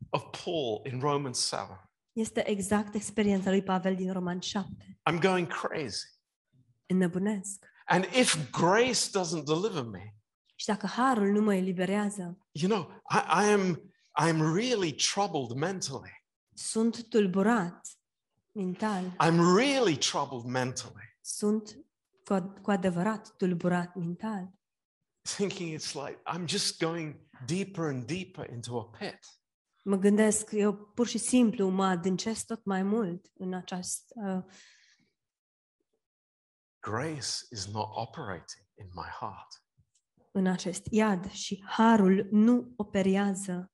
of Paul in Romans 7. Este exact experiența lui Pavel din Roman 7. I'm going crazy. Înnebunesc. And if grace doesn't deliver me, Și dacă harul nu mă eliberează, you know, I, I am I'm really troubled mentally. sunt tulburat mental, I'm really troubled mentally. sunt cu, ad- cu adevărat tulburat mental. Thinking it's like I'm just going deeper and deeper into a pit. Mă gândesc, eu pur și simplu mă adâncesc tot mai mult în acest, uh, Grace is not operating in my heart. În acest iad și harul nu operează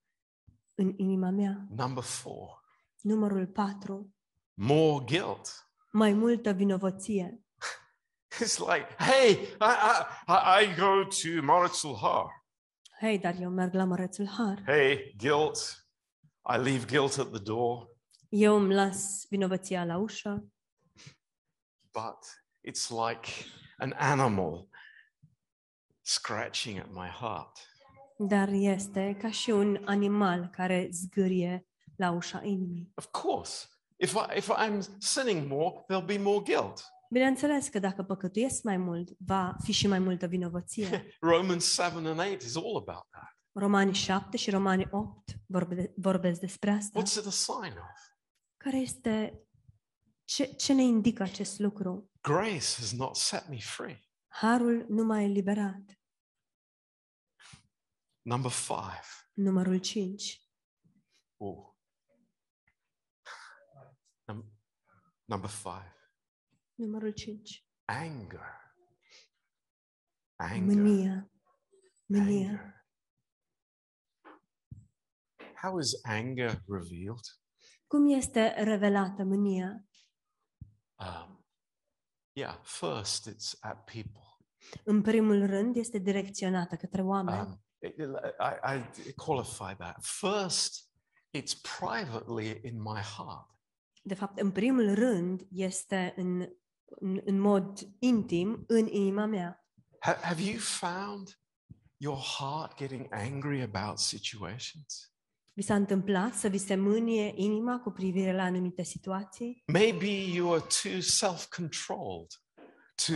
în inima mea. Number four, Numărul 4. more guilt. Mai multă vinovăție. It's like, hey, I, I, I go to Moritzul Har. Hei, dar eu merg la Mărețul Har. Hey, guilt. I leave guilt at the door. Eu îmi las vinovăția la ușă, But it's like an animal scratching at my heart. dar este ca și un animal care zgârie la ușa inimii. Of course, if, I, if I'm sinning more, there'll be more guilt. Bineînțeles că dacă păcătuiesc mai mult, va fi și mai multă vinovăție. Romans 7 and 8 is all about that. Romani 7 și Romani 8 vorbe, vorbesc despre asta. What's it a sign of? Care este ce, ce ne indică acest lucru? Grace has not set me free. Harul nu m-a eliberat. Number five. Numărul 5. Oh. Num- number five. Numărul 5. Anger. Anger. Mânia. Mânia. Anger. How is anger revealed? Cum este revelată mânia? Um, yeah, first it's at people. În primul rând este direcționată către oameni. Um, it- I, I qualify that. First, it's privately in my heart. De fapt, în primul rând este în, în, în mod intim în inima mea. Ha- have you found your heart getting angry about situations? Vi s-a întâmplat să vi se mânie inima cu privire la anumite situații? Maybe you are too self controlled to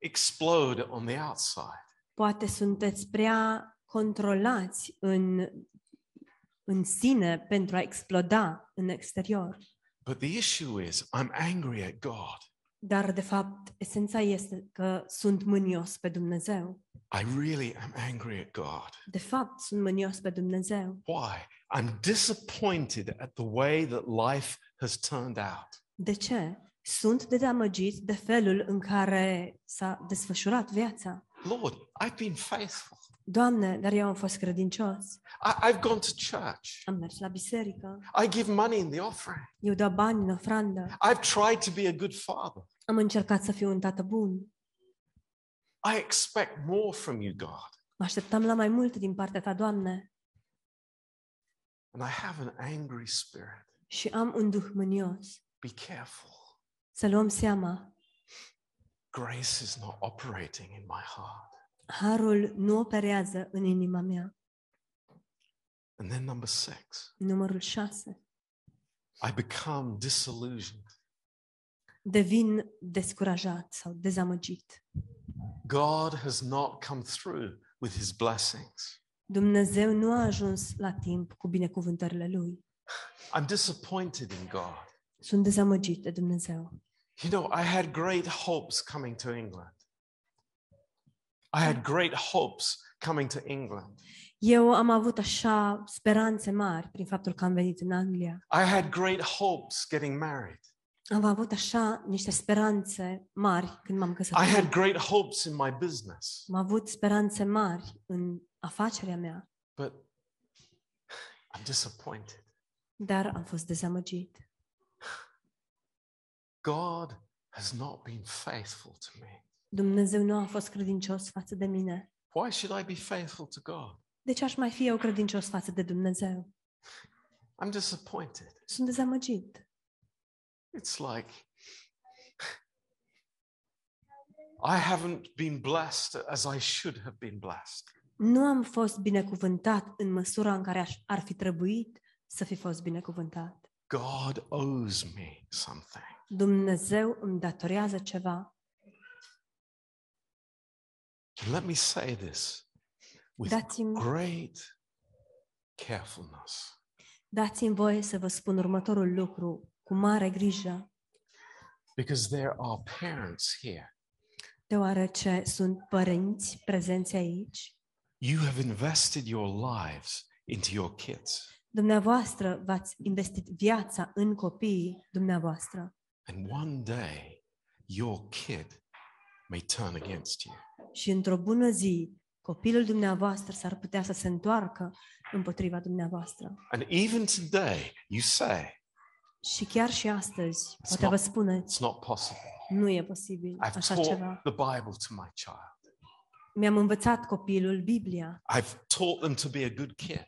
explode on the outside. Poate sunteți prea controlați în, în sine pentru a exploda în exterior. But the issue is, I'm angry at God. Dar, de fapt, esența este că sunt mânios pe Dumnezeu. I really am angry at God. De fapt, sunt mânios pe Dumnezeu. Why? I'm disappointed at the way that life has turned out. De ce? Sunt dezamăgit de felul în care s-a desfășurat viața. Lord, I've been faithful. Doamne, dar eu am fost credincios. I, I've gone to church. Am mers la biserică. I give money in the offering. Eu dau bani în ofrandă. I've tried to be a good father. Am încercat să fiu un tată bun. I expect more from you, God. Mă așteptam la mai mult din partea ta, Doamne. And I have an angry spirit. Și am un duh mânios. Be careful. Să luăm seama. Grace is not operating in my heart. Harul nu operează în inima mea. And then number six, Numărul 6. I become disillusioned. Devin descurajat sau dezamăgit. God has not come through with his blessings. Dumnezeu nu a ajuns la timp cu binecuvântările Lui. I'm disappointed in God. Sunt dezamăgit de Dumnezeu. You know, I had great hopes coming to England. I had great hopes coming to England. Eu am avut așa speranțe mari prin faptul că am venit în Anglia. I had great hopes getting married. Am avut așa niște speranțe mari când m-am I căsătorit. had great hopes in my business. Am avut speranțe mari în afacerea mea, But I'm disappointed. dar am fost dezamăgit. God has not been faithful to me. Dumnezeu nu a fost credincios față de mine. Why should I be faithful to God? De ce aș mai fi eu credincios față de Dumnezeu? I'm disappointed. Sunt dezamăgit. It's like I haven't been blessed as I should have been blessed. Nu am fost binecuvântat în măsura în care aș, ar fi trebuit să fi fost binecuvântat. God owes me something. Dumnezeu îmi datorează ceva. And let me say this with Dați-mi, great carefulness. dați-mi voie să vă spun următorul lucru cu mare grijă, Because there are parents here. deoarece sunt părinți prezenți aici. You have invested your lives into your kids. Dumneavoastră v-ați investit viața în copiii dumneavoastră And one day, your kid may turn against you. și într-o bună zi copilul dumneavoastră s-ar putea să se întoarcă împotriva dumneavoastră. And even today, you say, Și chiar și astăzi, It's poate vă not- spuneți, it's not possible. nu e posibil I've așa taught ceva. the Bible to my child. Mi-am învățat copilul Biblia. I've taught them to be a good kid.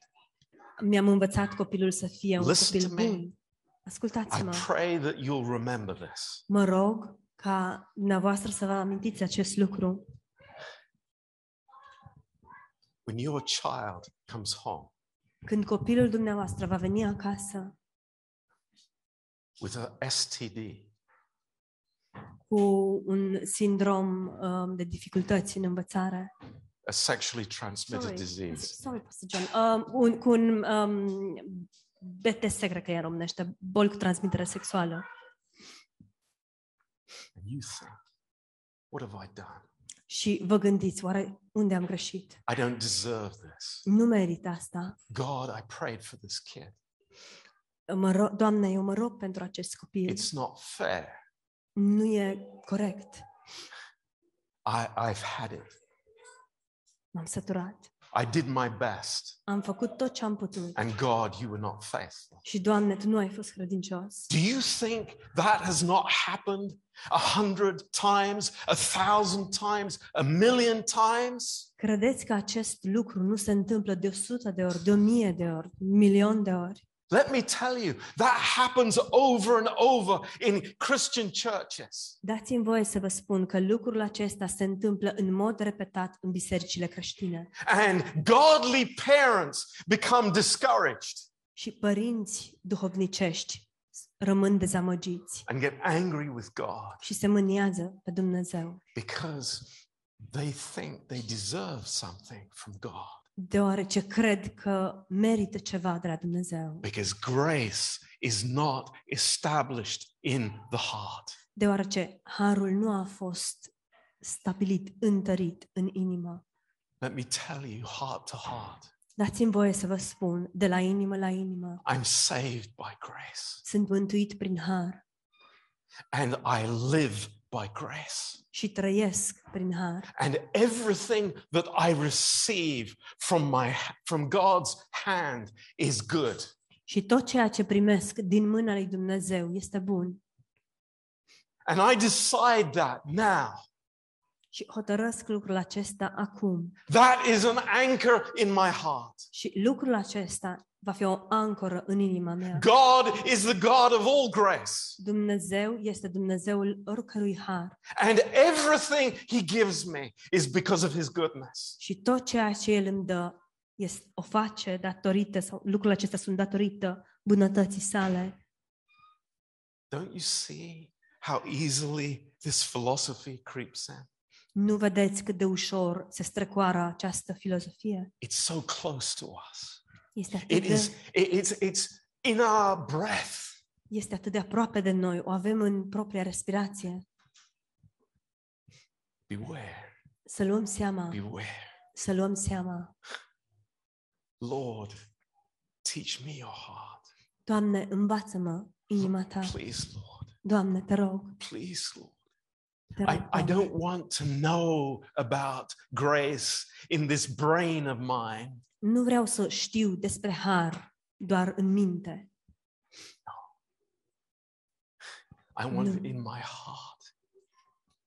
Mi-am învățat copilul să fie un Listen copil to me. bun. I Ascultați-mă. pray that you'll remember this. Mă rog ca dumneavoastră să vă amintiți acest lucru. When your child comes home Când copilul dumneavoastră va veni acasă with a STD, cu un sindrom um, de dificultăți în învățare. a sexually transmitted Sorry, disease, sorry, Pastor John. Um, un, cu un um, BTS, cred că e în românește, boli cu transmitere sexuală. and you think, what have I done? Și vă gândiți, oare unde am greșit? I don't deserve this. Nu merit asta. God, I prayed for this kid. Mă ro- Doamne, eu mă rog pentru acest copil. It's not fair. Nu e corect. I, I've had it. M-am săturat. I did my best. Am făcut tot ce am putut. And God, you were not faithful. Și, Doamne, Tu nu ai fost credincios. Do you think that has not happened a hundred times, a thousand times, a million times? Credeți că acest lucru nu se întâmplă de o sută de ori, de o mie de ori, un milion de ori? Let me tell you, that happens over and over in Christian churches. Dați-mi voie să vă spun că lucrul acesta se întâmplă în mod repetat în bisericile creștine. And godly parents become discouraged Și părinți duhovnicești rămân dezamăgiți and get angry with God și se mâniază pe Dumnezeu, because they think they deserve something from God. Deoarece cred că merită ceva de la Dumnezeu, Because grace is not established in the heart. deoarece harul nu a fost stabilit, întărit în inimă. Let me tell you, heart to heart, Dați-mi voie să vă spun, de la inimă la inimă, I'm saved by grace sunt mântuit prin har and I live by grace. și trăiesc prin har. And everything that I receive from, my, from God's hand is good. Și tot ceea ce primesc din mâna lui Dumnezeu este bun. And I decide that now. Și hotărăsc lucrul acesta acum. That is an anchor in my heart. Și lucrul acesta va fi o ancoră în inima mea. God is the God of all grace. Dumnezeu este Dumnezeul oricărui har. And everything He gives me is because of His goodness. Și tot ceea ce El îmi dă este, o face datorită, sau lucrurile acestea sunt datorită bunătății sale. Don't you see how easily this philosophy creeps in? Nu vedeți cât de ușor se strecoară această filozofie? It's so close to us. Este atât, It is, de, it- it's, it's in our breath. este atât de aproape de noi, o avem în propria respirație. Beware, Să luăm seama, beware. să luăm seama. Lord, teach me your heart. Doamne, învață-mă inima ta. Please, Lord. Doamne, te rog, Please, Lord. I. I don't want to know about grace in this brain of mine. Nu vreau să știu despre har doar în minte, I want it No. in my heart.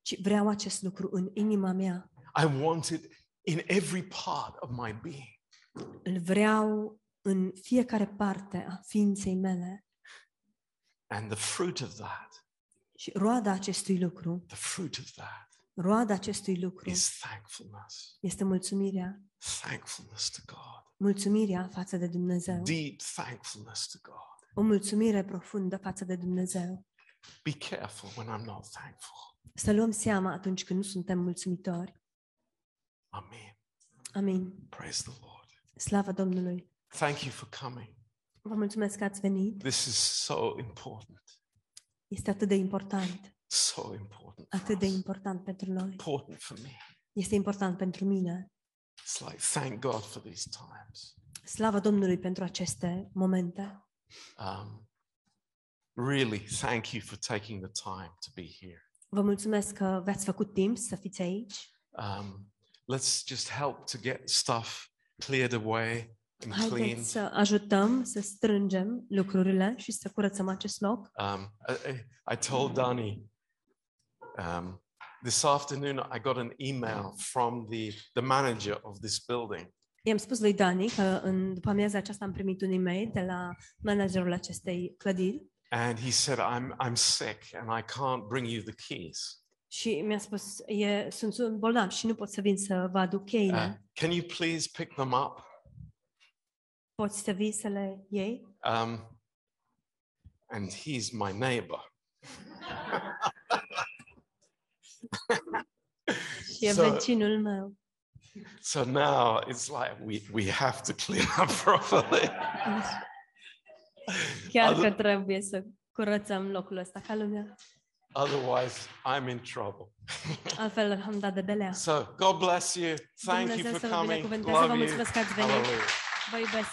ci vreau acest lucru în inima mea. I want it in every part of my being. Îl vreau în fiecare parte a ființei mele. And the fruit of that, Și roada acestui lucru, the fruit of that roada acestui lucru is thankfulness. este mulțumirea. Thankfulness to God. Mulțumirea față de Dumnezeu. Deep thankfulness to God. O mulțumire profundă față de Dumnezeu. Be careful when I'm not thankful. Să luăm seama atunci când nu suntem mulțumitori. Amen. Amin. Praise the Lord. Slavă Domnului. Thank you for coming. Vă mulțumesc că ați venit. This is so important. Este atât de important. So important. For Atât de us. important pentru noi. Important for me. Este important pentru mine. It's like thank God for these times. Slavă Domnului pentru aceste momente. Um, really, thank you for taking the time to be here. Vă mulțumesc că v-ați făcut timp să fiți aici. Um, let's just help to get stuff cleared away and. Haideți să ajutăm să strângem lucrurile și să curățăm acest loc. Um, I, I- told Dani um, this afternoon I got an email from the, the manager of this building. I-am spus lui Dani că în după amiaza aceasta am primit un e-mail de la managerul acestei clădiri And he said, I'm, I'm sick and I can't bring you the keys. și mi-a spus, e, sunt, sunt bolnav și nu pot să vin să vă aduc cheile. Uh, can you please pick them up? Poți să vii să le iei? Um, and he's my neighbor. Și e So- vecinul meu. So now it's like we, we have to clean up properly. Chiar Other- că trebuie să curățăm locul ăsta ca lumea. Otherwise, I'm in trouble. Altfel am dat de belea. So God bless you. Thank you Dumnezeu for să vă coming. binecuvânteze. Vă Love you. mulțumesc că ați venit. Hallelujah. Vă iubesc.